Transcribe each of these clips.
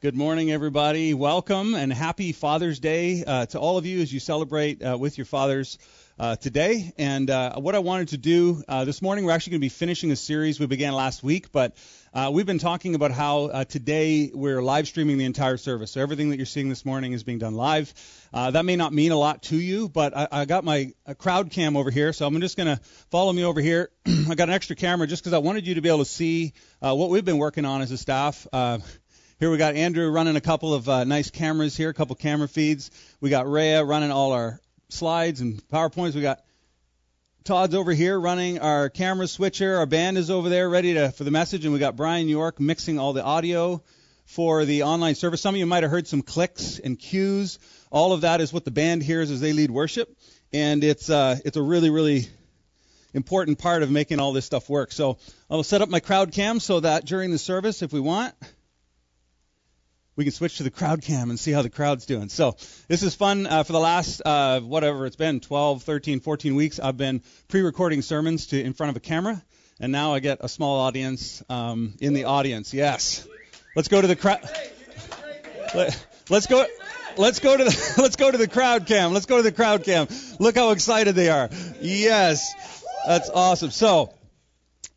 Good morning, everybody. Welcome and happy Father's Day uh, to all of you as you celebrate uh, with your fathers uh, today. And uh, what I wanted to do uh, this morning, we're actually going to be finishing a series we began last week, but uh, we've been talking about how today we're live streaming the entire service. So everything that you're seeing this morning is being done live. that may not mean a lot to you, but I, I got my crowd cam over here, so I'm just going to follow me over here. I got an extra camera just because I wanted you to be able to see what we've been working on as a staff. Here we got Andrew running a couple of uh, nice cameras here, a couple camera feeds. We got Rhea running all our slides and PowerPoints. We got Todd's over here running our camera switcher. Our band is over there ready to for the message, and we got Brian York mixing all the audio for the online service. Some of you might have heard some clicks and cues. All of that is what the band hears as they lead worship, and it's uh, it's a really really important part of making all this stuff work. So I'll set up my crowd cam so that during the service, if we want, we can switch to the crowd cam and see how the crowd's doing. So this is fun. Uh, for the last uh, whatever it's been, 12, 13, 14 weeks, I've been pre-recording sermons to in front of a camera, and now I get a small audience um, in the audience. Yes. Let's go to the crowd. Let, let's go. Let's go to the let's go to the crowd cam. Let's go to the crowd cam. Look how excited they are. Yes, that's awesome. So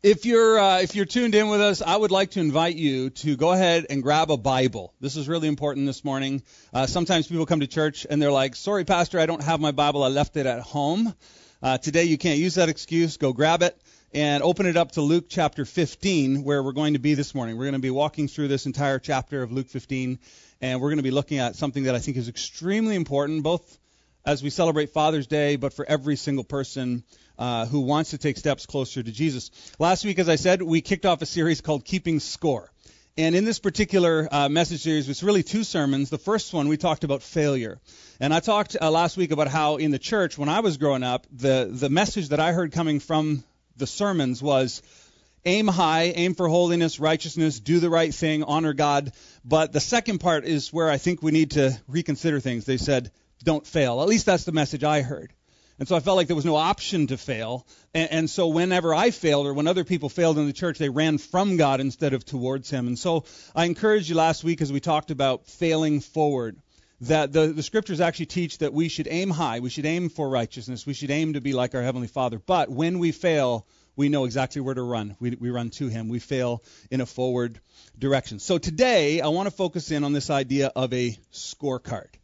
if you're uh, if you're tuned in with us, I would like to invite you to go ahead and grab a Bible. This is really important this morning. Uh, sometimes people come to church and they're like, "Sorry, Pastor, I don't have my Bible. I left it at home." Uh, today you can't use that excuse. Go grab it and open it up to Luke chapter 15, where we're going to be this morning. We're going to be walking through this entire chapter of Luke 15, and we're going to be looking at something that I think is extremely important, both as we celebrate Father's Day, but for every single person uh, who wants to take steps closer to Jesus. Last week, as I said, we kicked off a series called Keeping Score. And in this particular uh, message series, it's really two sermons. The first one, we talked about failure. And I talked uh, last week about how in the church, when I was growing up, the, the message that I heard coming from the sermons was aim high, aim for holiness, righteousness, do the right thing, honor God. But the second part is where I think we need to reconsider things. They said, don't fail. At least that's the message I heard. And so I felt like there was no option to fail. And, and, so whenever I failed or when other people failed in the church, they ran from God instead of towards Him. And so I encouraged you last week as we talked about failing forward that the, the scriptures actually teach that we should aim high. We should aim for righteousness. We should aim to be like our Heavenly Father. But when we fail, we know exactly where to run. We, we run to Him. We fail in a forward direction. So today, I want to focus in on this idea of a scorecard.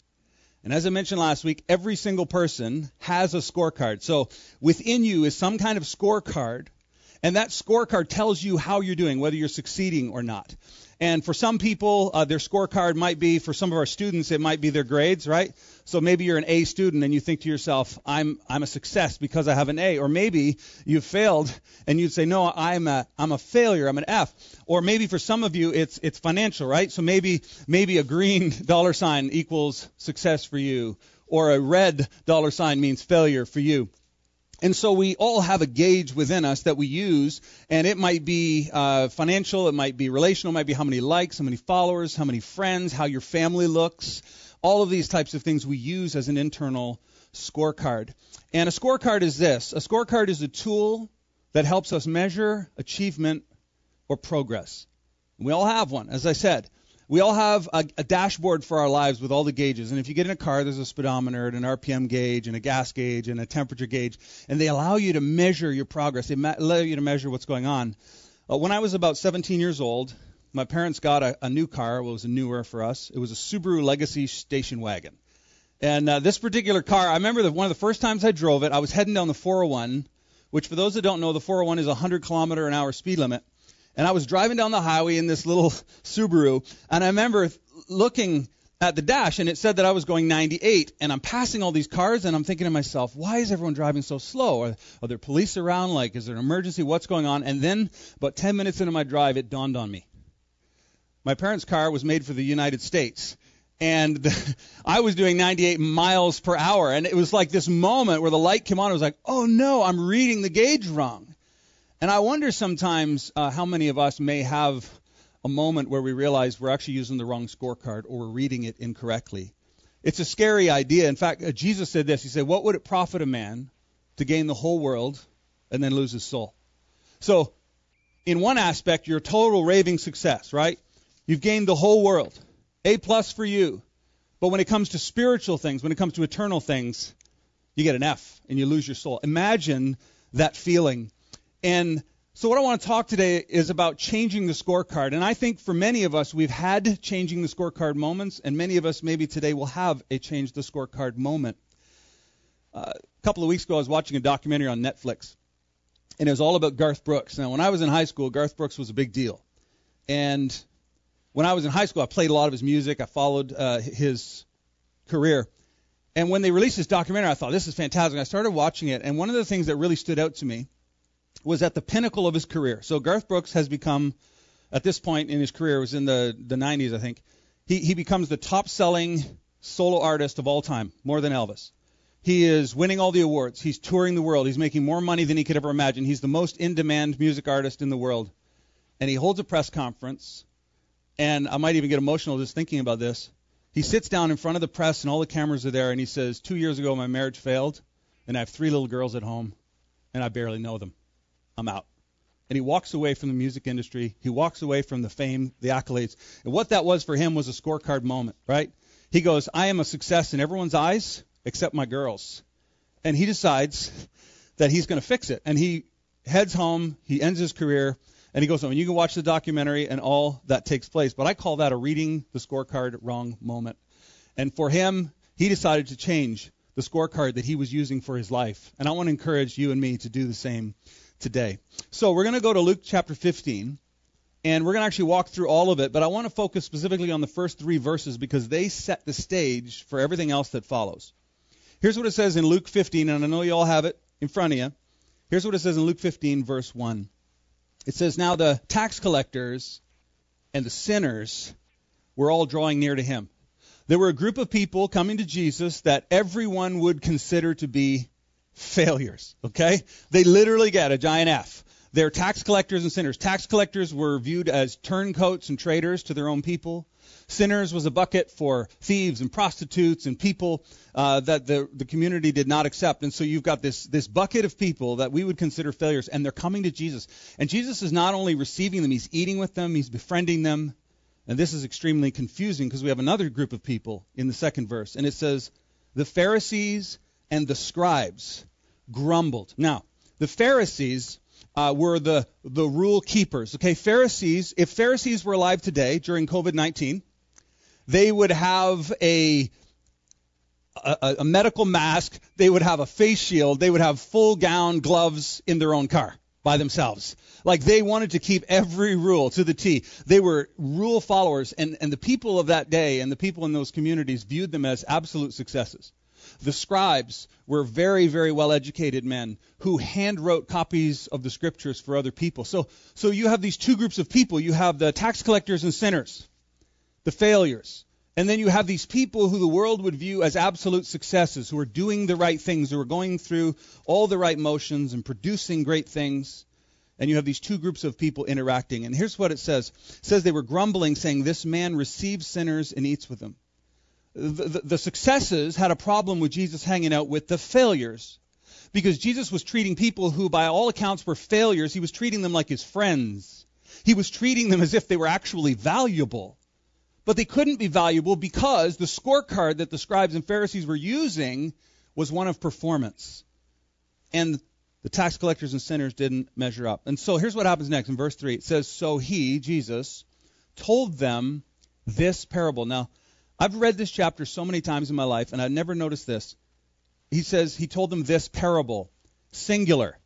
And as I mentioned last week, every single person has a scorecard. So within you is some kind of scorecard, and that scorecard tells you how you're doing, whether you're succeeding or not. And for some people, uh, their scorecard might be, for some of our students, it might be their grades, right? So maybe you're an A student and you think to yourself, I'm, I'm a success because I have an A. Or maybe you failed and you'd say, no, I'm a, I'm a failure. I'm an F. Or maybe for some of you, it's, it's financial, right? So maybe, maybe a green dollar sign equals success for you. Or a red dollar sign means failure for you. And so we all have a gauge within us that we use, and it might be uh, financial, it might be relational, it might be how many likes, how many followers, how many friends, how your family looks. All of these types of things we use as an internal scorecard. And a scorecard is this a scorecard is a tool that helps us measure achievement or progress. We all have one, as I said. We all have a, a, dashboard for our lives with all the gauges. And if you get in a car, there's a speedometer and an RPM gauge and a gas gauge and a temperature gauge. And they allow you to measure your progress. They ma- allow you to measure what's going on. Uh, when I was about 17 years old, my parents got a, a new car. Well, it was a newer for us. It was a Subaru Legacy station wagon. And uh, this particular car, I remember that one of the first times I drove it, I was heading down the 401, which for those that don't know, the 401 is a 100 kilometer an hour speed limit and I was driving down the highway in this little Subaru, and I remember looking at the dash, and it said that I was going 98, and I'm passing all these cars, and I'm thinking to myself, why is everyone driving so slow? Are, are there police around? Like, is there an emergency? What's going on? And then, about 10 minutes into my drive, it dawned on me. My parents' car was made for the United States, and the, I was doing 98 miles per hour, and it was like this moment where the light came on. I was like, "Oh no, I'm reading the gauge wrong." And I wonder sometimes uh, how many of us may have a moment where we realize we're actually using the wrong scorecard or we're reading it incorrectly. It's a scary idea. In fact, uh, Jesus said this. He said, "What would it profit a man to gain the whole world and then lose his soul?" So, in one aspect, you're a total raving success, right? You've gained the whole world. A plus for you. But when it comes to spiritual things, when it comes to eternal things, you get an F and you lose your soul. Imagine that feeling. And so, what I want to talk today is about changing the scorecard. And I think for many of us, we've had changing the scorecard moments, and many of us maybe today will have a change the scorecard moment. Uh, a couple of weeks ago, I was watching a documentary on Netflix, and it was all about Garth Brooks. Now, when I was in high school, Garth Brooks was a big deal. And when I was in high school, I played a lot of his music. I followed uh, his career. And when they released this documentary, I thought, this is fantastic. I started watching it, and one of the things that really stood out to me was at the pinnacle of his career. So Garth Brooks has become, at this point in his career, was in the, the 90s, I think, he, he becomes the top selling solo artist of all time, more than Elvis. He is winning all the awards. He's touring the world. He's making more money than he could ever imagine. He's the most in demand music artist in the world. And he holds a press conference and I might even get emotional just thinking about this. He sits down in front of the press and all the cameras are there and he says, Two years ago my marriage failed and I have three little girls at home and I barely know them. I'm out. And he walks away from the music industry. He walks away from the fame, the accolades. And what that was for him was a scorecard moment, right? He goes, I am a success in everyone's eyes except my girls. And he decides that he's going to fix it. And he heads home, he ends his career, and he goes oh, on, you can watch the documentary and all that takes place. But I call that a reading the scorecard wrong moment. And for him, he decided to change the scorecard that he was using for his life. And I want to encourage you and me to do the same today. So we're going to go to Luke chapter 15. And we're going to actually walk through all of it, but I want to focus specifically on the first three verses because they set the stage for everything else that follows. Here's what it says in Luke 15, and I know you all have it in front of you. Here's what it says in Luke 15, verse 1. It says, Now the tax collectors and the sinners were all drawing near to him. There were a group of people coming to Jesus that everyone would consider to be failures. Okay? They literally get a giant F. They're tax collectors and sinners. Tax collectors were viewed as turncoats and traitors to their own people. Sinners was a bucket for thieves and prostitutes and people uh, that the, the community did not accept. And so you've got this, this bucket of people that we would consider failures, and they're coming to Jesus. And Jesus is not only receiving them, he's eating with them, he's befriending them. And this is extremely confusing because we have another group of people in the second verse. And it says, The Pharisees and the scribes grumbled. Now, the Pharisees uh, were the, the rule keepers. Okay, Pharisees, if Pharisees were alive today during COVID 19, they would have a, a, a medical mask, they would have a face shield, they would have full gown gloves in their own car by themselves. Like they wanted to keep every rule to the T. They were rule followers, and, and the people of that day and the people in those communities viewed them as absolute successes. The scribes were very, very well educated men who hand wrote copies of the scriptures for other people. So, so you have these two groups of people. You have the tax collectors and sinners the failures. And then you have these people who the world would view as absolute successes, who are doing the right things, who are going through all the right motions and producing great things. And you have these two groups of people interacting. And here's what it says. It says they were grumbling, saying, This man receives sinners and eats with them. The, the, successes had a problem with Jesus hanging out with the failures. Because Jesus was treating people who, by all accounts, were failures, he was treating them like his friends. He was treating them as if they were actually valuable but they couldn't be valuable because the scorecard that the scribes and Pharisees were using was one of performance. And the tax collectors and sinners didn't measure up. And so here's what happens next in verse 3. It says, So he, Jesus, told them this parable. Now, I've read this chapter so many times in my life, and I've never noticed this. He says, He told them this parable, singular.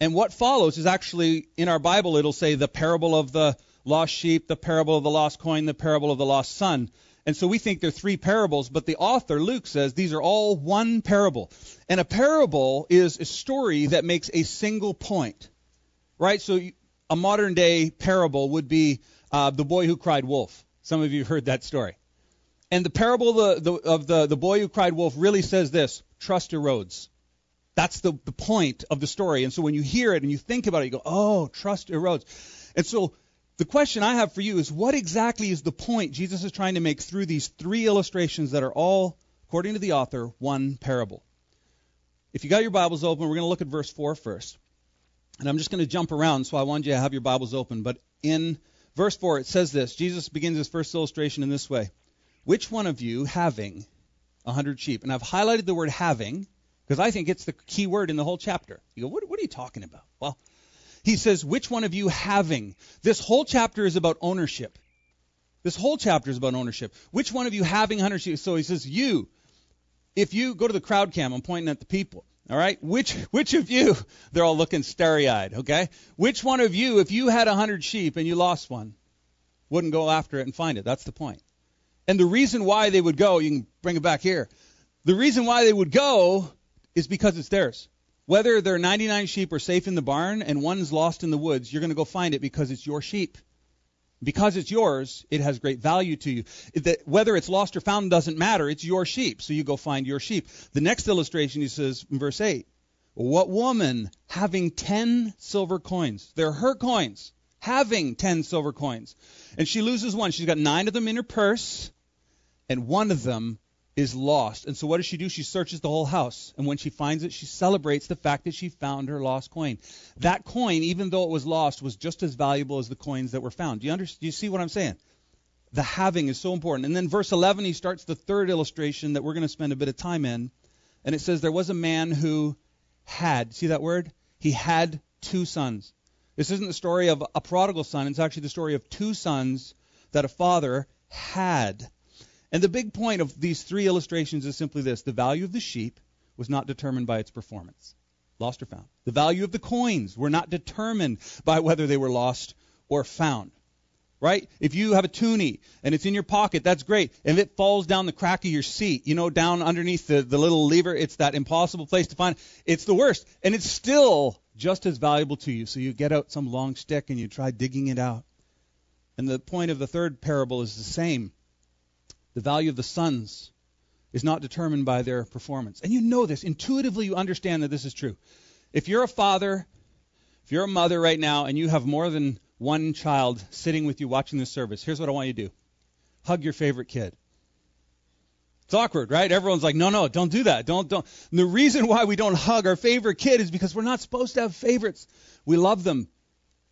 And what follows is actually, in our Bible, it'll say the parable of the lost sheep, the parable of the lost coin, the parable of the lost son. And so we think they're three parables, but the author, Luke, says these are all one parable. And a parable is a story that makes a single point, right? So a modern day parable would be uh, the boy who cried wolf. Some of you heard that story. And the parable of the, the, of the, the boy who cried wolf really says this trust erodes. That's the, the point of the story. And so when you hear it and you think about it, you go, oh, trust erodes. And so the question I have for you is what exactly is the point Jesus is trying to make through these three illustrations that are all, according to the author, one parable? If you got your Bibles open, we're going to look at verse 4 first. And I'm just going to jump around, so I want you to have your Bibles open. But in verse 4, it says this Jesus begins his first illustration in this way Which one of you, having a hundred sheep, and I've highlighted the word having because I think it's the key word in the whole chapter. You go, what, what are you talking about? Well, he says, which one of you having? This whole chapter is about ownership. This whole chapter is about ownership. Which one of you having hundred sheep? So he says, you. If you go to the crowd cam, I'm pointing at the people. All right, which which of you? They're all looking starry-eyed. Okay, which one of you, if you had a hundred sheep and you lost one, wouldn't go after it and find it? That's the point. And the reason why they would go, you can bring it back here. The reason why they would go is because it's theirs. Whether they're 99 sheep are safe in the barn and one's lost in the woods, you're going to go find it because it's your sheep. Because it's yours, it has great value to you. Whether it's lost or found doesn't matter. It's your sheep, so you go find your sheep. The next illustration, he says in verse 8, What woman having 10 silver coins? They're her coins, having 10 silver coins. And she loses one. She's got nine of them in her purse, and one of them is lost. And so what does she do? She searches the whole house. And when she finds it, she celebrates the fact that she found her lost coin. That coin, even though it was lost, was just as valuable as the coins that were found. Do you, under, do you see what I'm saying? The having is so important. And then verse 11, he starts the third illustration that we're going to spend a bit of time in. And it says, There was a man who had, see that word? He had two sons. This isn't the story of a prodigal son, it's actually the story of two sons that a father had. And the big point of these three illustrations is simply this the value of the sheep was not determined by its performance, lost or found. The value of the coins were not determined by whether they were lost or found. Right? If you have a toonie and it's in your pocket, that's great. If it falls down the crack of your seat, you know, down underneath the, the little lever, it's that impossible place to find. It's the worst. And it's still just as valuable to you. So you get out some long stick and you try digging it out. And the point of the third parable is the same. The value of the sons is not determined by their performance. And you know this. Intuitively, you understand that this is true. If you're a father, if you're a mother right now, and you have more than one child sitting with you watching this service, here's what I want you to do hug your favorite kid. It's awkward, right? Everyone's like, no, no, don't do that. Don't, don't. And the reason why we don't hug our favorite kid is because we're not supposed to have favorites. We love them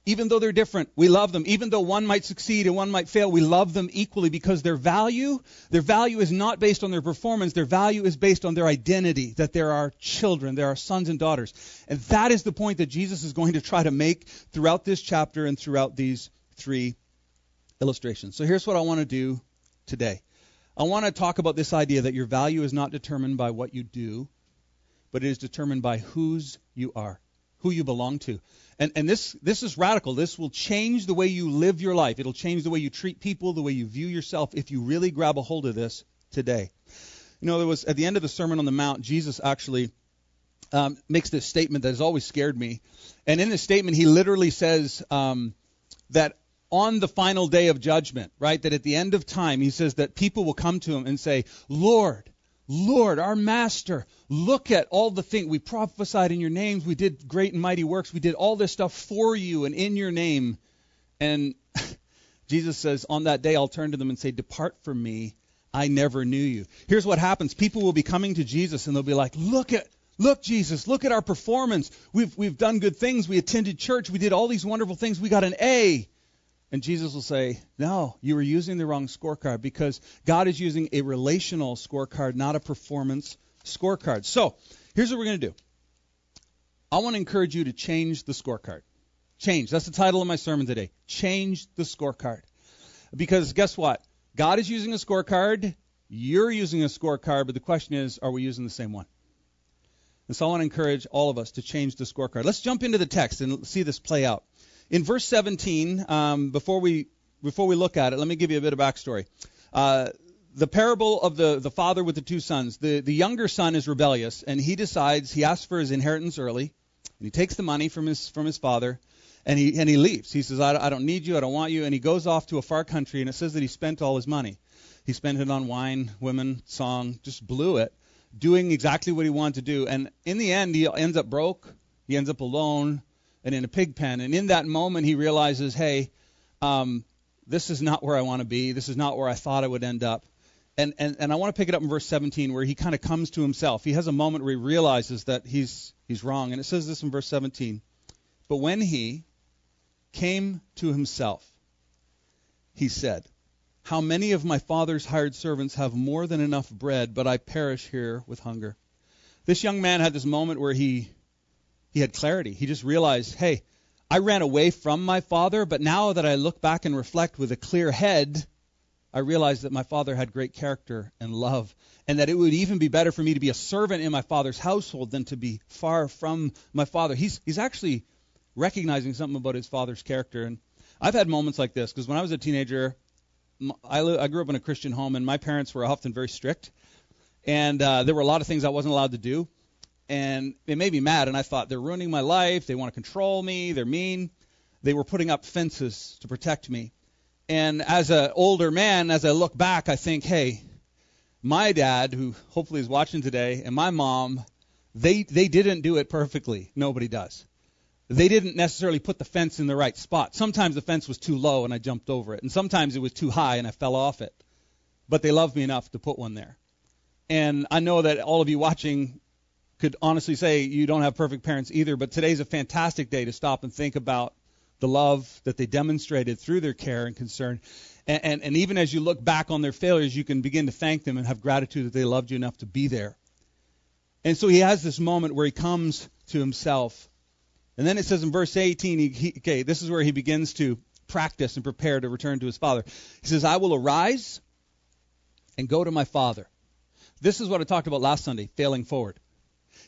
even though they're different, we love them. Even though one might succeed and one might fail, we love them equally because their value, their value is not based on their performance. Their value is based on their identity, that there are children, there are sons and daughters. And that is the point that Jesus is going to try to make throughout this chapter and throughout these three illustrations. So here's what I want to do today. I want to talk about this idea that your value is not determined by what you do, but it is determined by whose you are, who you belong to. And, and this, this is radical. This will change the way you live your life. It'll change the way you treat people, the way you view yourself, if you really grab a hold of this today. You know, there was at the end of the Sermon on the Mount, Jesus actually um, makes this statement that has always scared me. And in this statement, he literally says um, that on the final day of judgment, right, that at the end of time, he says that people will come to him and say, Lord, Lord, our Master, look at all the things. We prophesied in your names. We did great and mighty works. We did all this stuff for you and in your name. And Jesus says, On that day, I'll turn to them and say, Depart from me. I never knew you. Here's what happens people will be coming to Jesus and they'll be like, Look at. Look, Jesus, look at our performance. We've, we've done good things. We attended church. We did all these wonderful things. We got an A. And Jesus will say, No, you were using the wrong scorecard because God is using a relational scorecard, not a performance scorecard. So, here's what we're going to do I want to encourage you to change the scorecard. Change. That's the title of my sermon today. Change the scorecard. Because guess what? God is using a scorecard. You're using a scorecard, but the question is, are we using the same one? And so I want to encourage all of us to change the scorecard. Let's jump into the text and see this play out. In verse 17, um, before we before we look at it, let me give you a bit of backstory. Uh, the parable of the, the father with the two sons. The, the younger son is rebellious, and he decides, he asks for his inheritance early, and he takes the money from his, from his father, and he, and he leaves. He says, I, I don't need you, I don't want you, and he goes off to a far country, and it says that he spent all his money. He spent it on wine, women, song, just blew it, doing exactly what he wanted to do. And in the end, he ends up broke. He ends up alone and in a pig pen. And in that moment, he realizes, hey, um, this is not where I want to be. This is not where I thought I would end up. And, and, and I want to pick it up in verse 17 where he kind of comes to himself. He has a moment where he realizes that he's, he's wrong. And it says this in verse 17. But when he came to himself, he said, How many of my father's hired servants have more than enough bread, but I perish here with hunger? This young man had this moment where he he had clarity. He just realized, hey, I ran away from my father, but now that I look back and reflect with a clear head, I realize that my father had great character and love, and that it would even be better for me to be a servant in my father's household than to be far from my father. He's he's actually recognizing something about his father's character, and I've had moments like this because when I was a teenager, I, I grew up in a Christian home, and my parents were often very strict, and uh, there were a lot of things I wasn't allowed to do and it made me mad. And I thought they're ruining my life. They want to control me. They're mean. They were putting up fences to protect me. And as an older man, as I look back, I think, hey, my dad, who hopefully is watching today, and my mom, they they didn't do it perfectly. Nobody does. They didn't necessarily put the fence in the right spot. Sometimes the fence was too low and I jumped over it, and sometimes it was too high and I fell off it. But they loved me enough to put one there. And I know that all of you watching could honestly say you don't have perfect parents either, but today's a fantastic day to stop and think about the love that they demonstrated through their care and concern. And, and, and even as you look back on their failures, you can begin to thank them and have gratitude that they loved you enough to be there. And so he has this moment where he comes to himself. And then it says in verse 18, he, he, okay, this is where he begins to practice and prepare to return to his father. He says, I will arise and go to my father. This is what I talked about last Sunday, failing forward.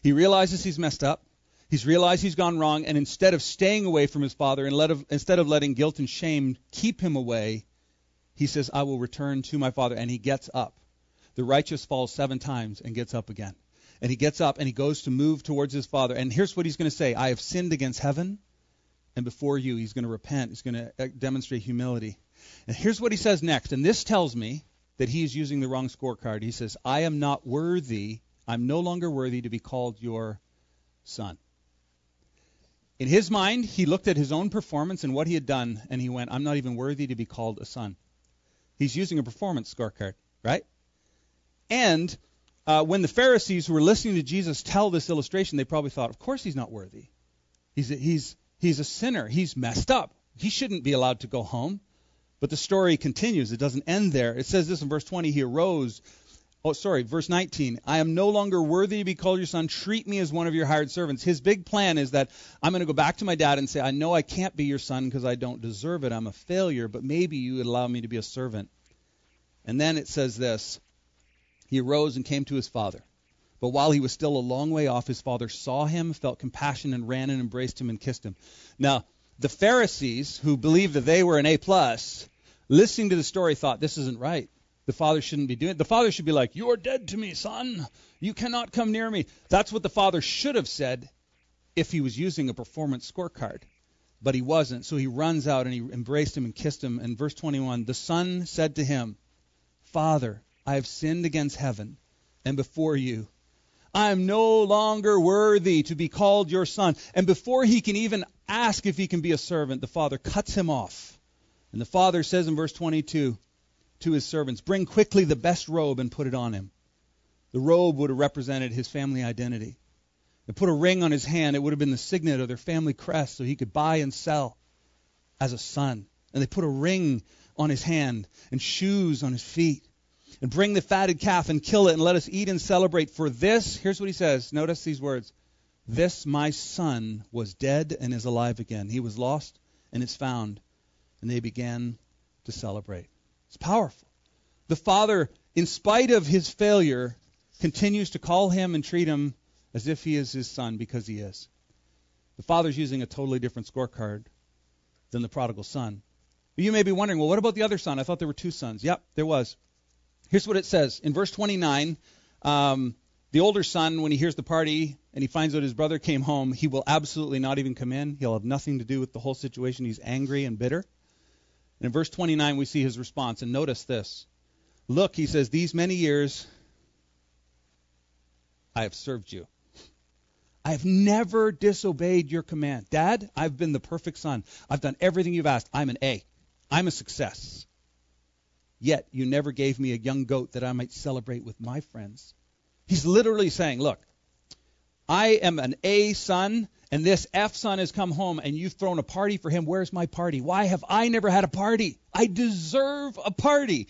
He realizes he's messed up. He's realized he's gone wrong, and instead of staying away from his father, and let instead of letting guilt and shame keep him away, he says, I will return to my father. And he gets up. The righteous falls seven times and gets up again. And he gets up and he goes to move towards his father. And here's what he's going to say I have sinned against heaven, and before you, he's going to repent. He's going to uh, demonstrate humility. And here's what he says next. And this tells me that he is using the wrong scorecard. He says, I am not worthy I'm no longer worthy to be called your son. In his mind, he looked at his own performance and what he had done, and he went, I'm not even worthy to be called a son. He's using a performance scorecard, right? And uh, when the Pharisees who were listening to Jesus tell this illustration, they probably thought, of course he's not worthy. He's a, he's, he's a sinner. He's messed up. He shouldn't be allowed to go home. But the story continues. It doesn't end there. It says this in verse 20 He arose Oh, sorry, verse 19. I am no longer worthy to be called your son. Treat me as one of your hired servants. His big plan is that I'm going to go back to my dad and say, I know I can't be your son because I don't deserve it. I'm a failure, but maybe you would allow me to be a servant. And then it says this He arose and came to his father. But while he was still a long way off, his father saw him, felt compassion, and ran and embraced him and kissed him. Now, the Pharisees, who believed that they were an A plus, listening to the story, thought this isn't right. The father shouldn't be doing it. The father should be like, You're dead to me, son. You cannot come near me. That's what the father should have said if he was using a performance scorecard. But he wasn't. So he runs out and he embraced him and kissed him. And verse 21 The son said to him, Father, I have sinned against heaven and before you. I am no longer worthy to be called your son. And before he can even ask if he can be a servant, the father cuts him off. And the father says in verse 22, to his servants, Bring quickly the best robe and put it on him. The robe would have represented his family identity. They put a ring on his hand. It would have been the signet of their family crest so he could buy and sell as a son. And they put a ring on his hand and shoes on his feet. And bring the fatted calf and kill it and let us eat and celebrate. For this, here's what he says. Notice these words. This my son was dead and is alive again. He was lost and is found. And they began to celebrate. It's powerful. The father, in spite of his failure, continues to call him and treat him as if he is his son because he is. The father's using a totally different scorecard than the prodigal son. You may be wondering, well, what about the other son? I thought there were two sons. Yep, there was. Here's what it says in verse 29. Um, the older son, when he hears the party and he finds out his brother came home, he will absolutely not even come in. He'll have nothing to do with the whole situation. He's angry and bitter. And in verse 29, we see his response. And notice this Look, he says, these many years I have served you. I have never disobeyed your command. Dad, I've been the perfect son. I've done everything you've asked. I'm an A. I'm a success. Yet you never gave me a young goat that I might celebrate with my friends. He's literally saying, Look, I am an A son, and this F son has come home, and you've thrown a party for him. Where's my party? Why have I never had a party? I deserve a party.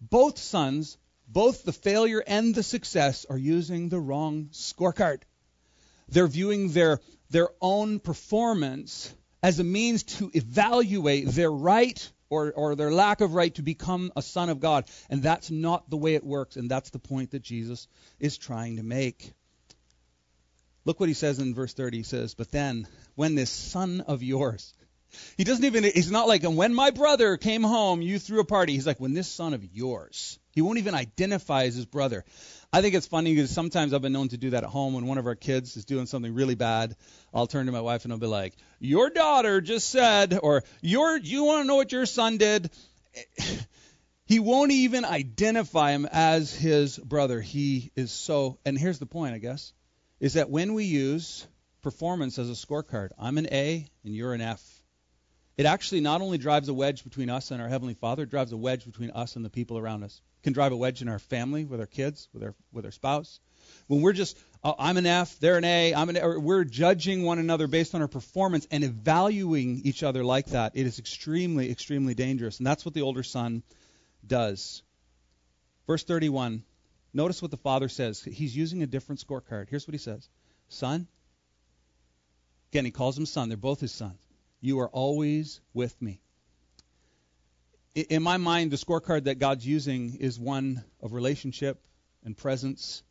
Both sons, both the failure and the success, are using the wrong scorecard. They're viewing their, their own performance as a means to evaluate their right or, or their lack of right to become a son of God. And that's not the way it works, and that's the point that Jesus is trying to make. Look what he says in verse 30. He says, But then, when this son of yours, he doesn't even, he's not like, and when my brother came home, you threw a party. He's like, when this son of yours. He won't even identify as his brother. I think it's funny because sometimes I've been known to do that at home when one of our kids is doing something really bad. I'll turn to my wife and I'll be like, "Your daughter just said," or "Your, you want to know what your son did?" he won't even identify him as his brother. He is so. And here's the point, I guess, is that when we use performance as a scorecard, I'm an A and you're an F. It actually not only drives a wedge between us and our heavenly Father, it drives a wedge between us and the people around us can drive a wedge in our family with our kids, with our with our spouse. When we're just oh, I'm an F, they're an A, I'm an A, we're judging one another based on our performance and evaluating each other like that. It is extremely extremely dangerous, and that's what the older son does. Verse 31. Notice what the father says. He's using a different scorecard. Here's what he says. Son, again, he calls him son. They're both his sons. You are always with me in my mind, the scorecard that God's using is one of relationship and presence.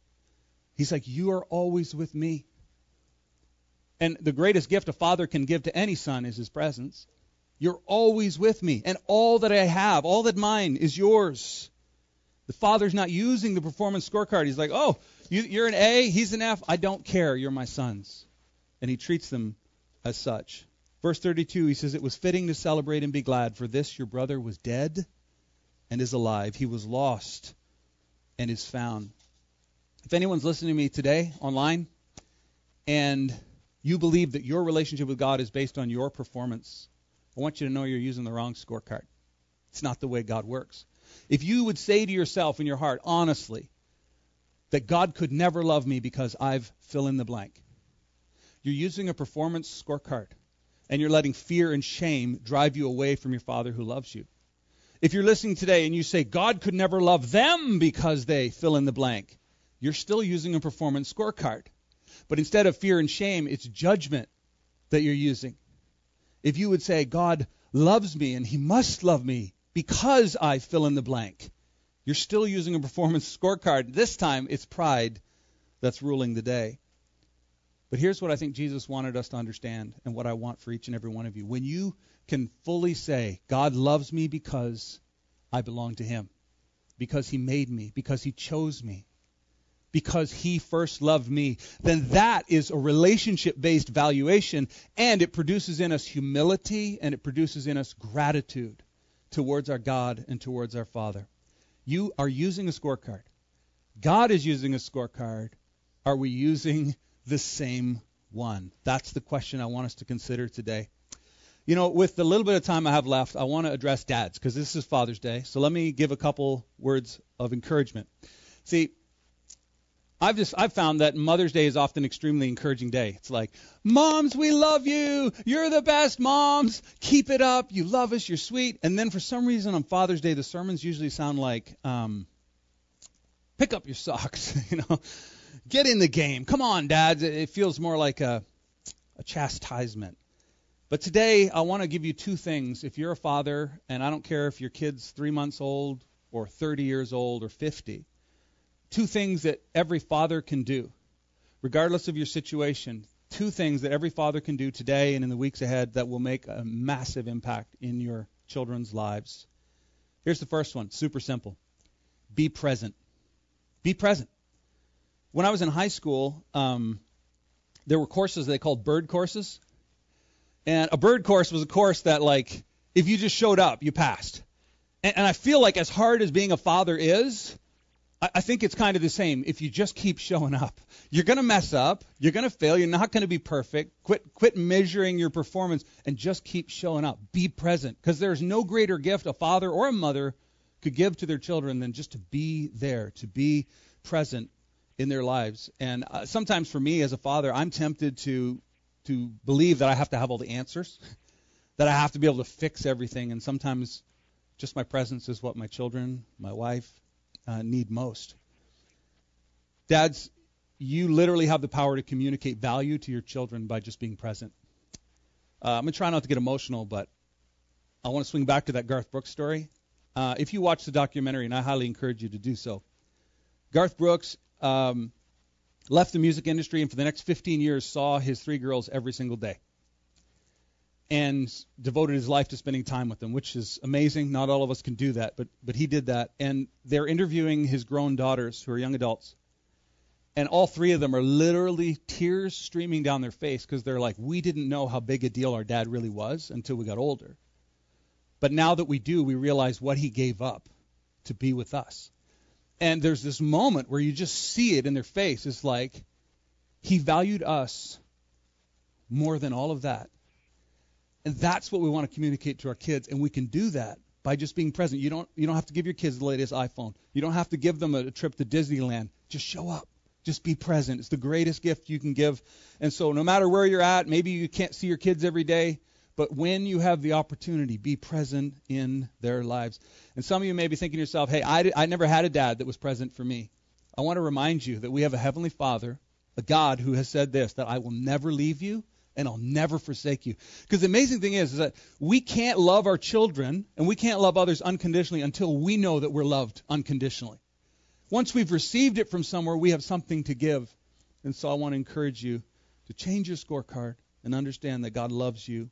He's like, You are always with me. And the greatest gift a father can give to any son is his presence. You're always with me. And all that I have, all that mine, is yours. The father's not using the performance scorecard. He's like, Oh, you, are an A, he's an F. I don't care. You're my sons. And he treats them as such. Verse 32, he says, It was fitting to celebrate and be glad, for this your brother was dead and is alive. He was lost and is found. If anyone's listening to me today online and you believe that your relationship with God is based on your performance, I want you to know you're using the wrong scorecard. It's not the way God works. If you would say to yourself in your heart, honestly, that God could never love me because I've fill in the blank, you're using a performance scorecard and you're letting fear and shame drive you away from your Father who loves you. If you're listening today and you say, God could never love them because they fill in the blank, you're still using a performance scorecard. But instead of fear and shame, it's judgment that you're using. If you would say, God loves me and he must love me because I fill in the blank, you're still using a performance scorecard. This time, it's pride that's ruling the day. But here's what I think Jesus wanted us to understand and what I want for each and every one of you. When you can fully say, God loves me because I belong to him, because he made me, because he chose me, because he first loved me, then that is a relationship based valuation and it produces in us humility and it produces in us gratitude towards our God and towards our Father. You are using a scorecard. God is using a scorecard. Are we using the same one? That's the question I want us to consider today. You know, with the little bit of time I have left, I want to address dads because this is Father's Day. So let me give a couple words of encouragement. See, I've just I've found that Mother's Day is often an extremely encouraging day. It's like, "Moms, we love you. You're the best, moms. Keep it up. You love us. You're sweet." And then for some reason on Father's Day, the sermons usually sound like, um, "Pick up your socks," you know. Get in the game. Come on, dads. It feels more like a, a chastisement. But today, I want to give you two things. If you're a father, and I don't care if your kid's three months old, or 30 years old, or 50, two things that every father can do, regardless of your situation. Two things that every father can do today and in the weeks ahead that will make a massive impact in your children's lives. Here's the first one super simple be present. Be present when I was in high school, um, there were courses they called bird courses. And a bird course was a course that, like, if you just showed up, you passed. And, and I feel like as hard as being a father is, I, think it's kind of the same. If you just keep showing up, you're going to mess up. You're going to fail. You're not going to be perfect. Quit, quit measuring your performance and just keep showing up. Be present. Because there's no greater gift a father or a mother could give to their children than just to be there, to be present in their lives. And uh, sometimes for me as a father, I'm tempted to to believe that I have to have all the answers, that I have to be able to fix everything, and sometimes just my presence is what my children, my wife, uh, need most. Dads, you literally have the power to communicate value to your children by just being present. Uh, I'm going to try not to get emotional, but I want to swing back to that Garth Brooks story. Uh, if you watch the documentary, and I highly encourage you to do so, Garth Brooks um, left the music industry and for the next 15 years saw his three girls every single day and devoted his life to spending time with them, which is amazing. Not all of us can do that, but but he did that. And they're interviewing his grown daughters, who are young adults, and all three of them are literally tears streaming down their face because they're like, we didn't know how big a deal our dad really was until we got older, but now that we do, we realize what he gave up to be with us. And there's this moment where you just see it in their face. It's like he valued us more than all of that and that's what we want to communicate to our kids, and we can do that by just being present. You don't you don't have to give your kids the latest iPhone. You don't have to give them a, trip to Disneyland. Just show up. Just be present. It's the greatest gift you can give. And so no matter where you're at, maybe you can't see your kids every day, but when you have the opportunity, be present in their lives. And some of you may be thinking to yourself, hey, I, I never had a dad that was present for me. I want to remind you that we have a Heavenly Father, a God who has said this, that I will never leave you and I'll never forsake you. Because the amazing thing is, is that we can't love our children and we can't love others unconditionally until we know that we're loved unconditionally. Once we've received it from somewhere, we have something to give. And so I want to encourage you to change your scorecard and understand that God loves you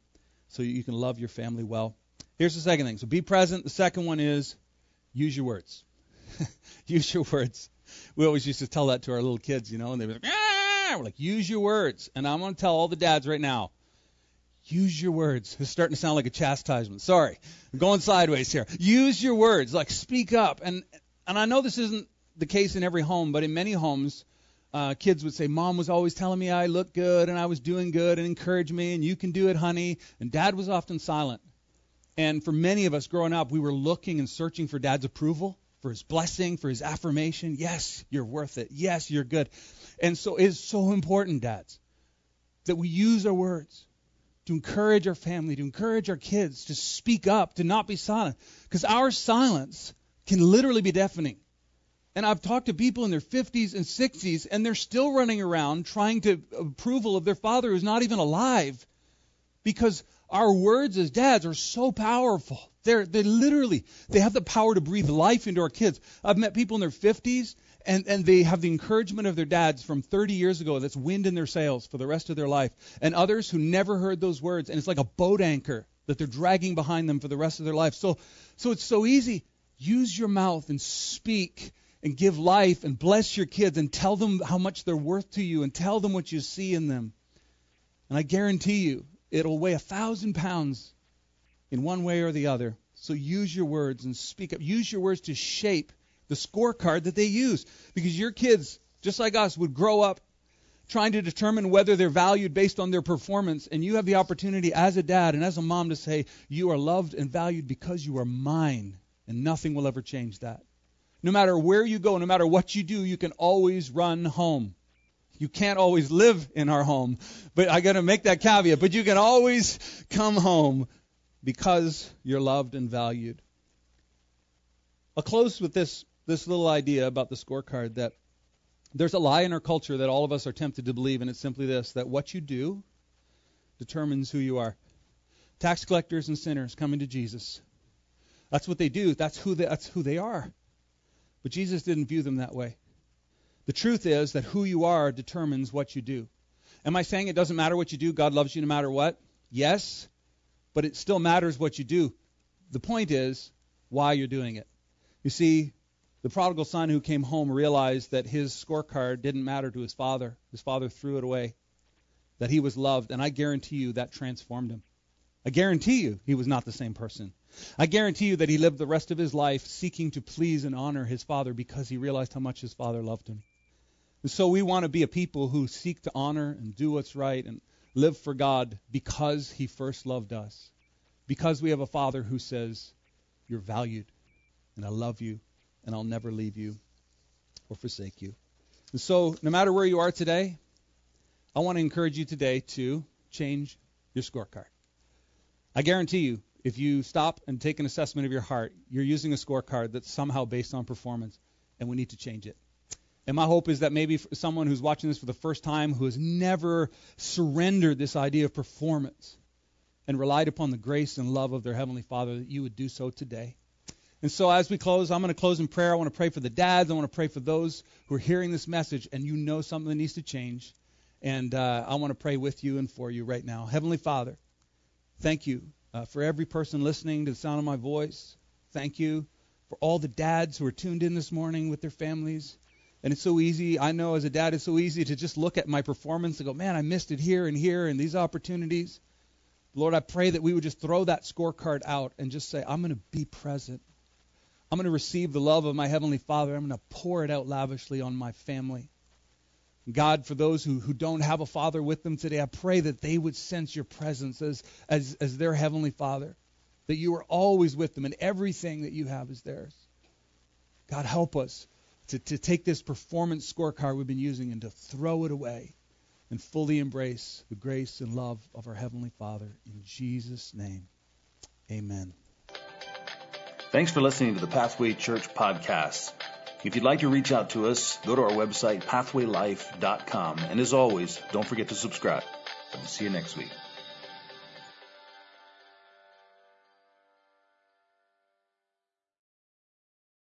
so you can love your family well. Here's the second thing. So be present. The second one is use your words. use your words. We always used to tell that to our little kids, you know, and they were like, ah! We're like, use your words. And I'm going to tell all the dads right now, use your words. It's starting to sound like a chastisement. Sorry, I'm going sideways here. Use your words. Like, speak up. And and I know this isn't the case in every home, but in many homes, uh, kids would say, Mom was always telling me I looked good and I was doing good and encouraged me, and you can do it, honey. And Dad was often silent. And for many of us growing up, we were looking and searching for Dad's approval, for his blessing, for his affirmation. Yes, you're worth it. Yes, you're good. And so it's so important, dads, that we use our words to encourage our family, to encourage our kids to speak up, to not be silent. Because our silence can literally be deafening. And I've talked to people in their 50s and 60s, and they're still running around trying to approval of their father who's not even alive. Because our words as dads are so powerful. They're they literally they have the power to breathe life into our kids. I've met people in their 50s and, and they have the encouragement of their dads from 30 years ago that's wind in their sails for the rest of their life. And others who never heard those words, and it's like a boat anchor that they're dragging behind them for the rest of their life. So, so it's so easy. Use your mouth and speak and give life and bless your kids and tell them how much they're worth to you and tell them what you see in them. And I guarantee you, it'll weigh a thousand pounds in one way or the other. So use your words and speak up. Use your words to shape the scorecard that they use. Because your kids, just like us, would grow up trying to determine whether they're valued based on their performance. And you have the opportunity as a dad and as a mom to say, You are loved and valued because you are mine. And nothing will ever change that. No matter where you go, no matter what you do, you can always run home. You can't always live in our home, but I got to make that caveat. But you can always come home because you're loved and valued. I'll close with this this little idea about the scorecard that there's a lie in our culture that all of us are tempted to believe, and it's simply this that what you do determines who you are. Tax collectors and sinners coming to Jesus. That's what they do. That's who they, that's who they are. But Jesus didn't view them that way. The truth is that who you are determines what you do. Am I saying it doesn't matter what you do? God loves you no matter what? Yes, but it still matters what you do. The point is why you're doing it. You see, the prodigal son who came home realized that his scorecard didn't matter to his father. His father threw it away, that he was loved, and I guarantee you that transformed him. I guarantee you he was not the same person. I guarantee you that he lived the rest of his life seeking to please and honor his father because he realized how much his father loved him. And so we want to be a people who seek to honor and do what's right and live for God because he first loved us. Because we have a father who says, You're valued, and I love you, and I'll never leave you or forsake you. And so, no matter where you are today, I want to encourage you today to change your scorecard. I guarantee you, if you stop and take an assessment of your heart, you're using a scorecard that's somehow based on performance, and we need to change it. And my hope is that maybe someone who's watching this for the first time who has never surrendered this idea of performance and relied upon the grace and love of their Heavenly Father, that you would do so today. And so as we close, I'm going to close in prayer. I want to pray for the dads. I want to pray for those who are hearing this message and you know something needs to change. And uh, I want to pray with you and for you right now. Heavenly Father, thank you uh, for every person listening to the sound of my voice. Thank you for all the dads who are tuned in this morning with their families. And it's so easy. I know as a dad, it's so easy to just look at my performance and go, man, I missed it here and here and these opportunities. Lord, I pray that we would just throw that scorecard out and just say, I'm going to be present. I'm going to receive the love of my Heavenly Father. I'm going to pour it out lavishly on my family. God, for those who, who don't have a father with them today, I pray that they would sense your presence as, as, as their Heavenly Father, that you are always with them and everything that you have is theirs. God, help us to, to take this performance scorecard we've been using and to throw it away and fully embrace the grace and love of our Heavenly Father. In Jesus' name, amen. Thanks for listening to the Pathway Church podcast. If you'd like to reach out to us, go to our website, pathwaylife.com. And as always, don't forget to subscribe. See you next week.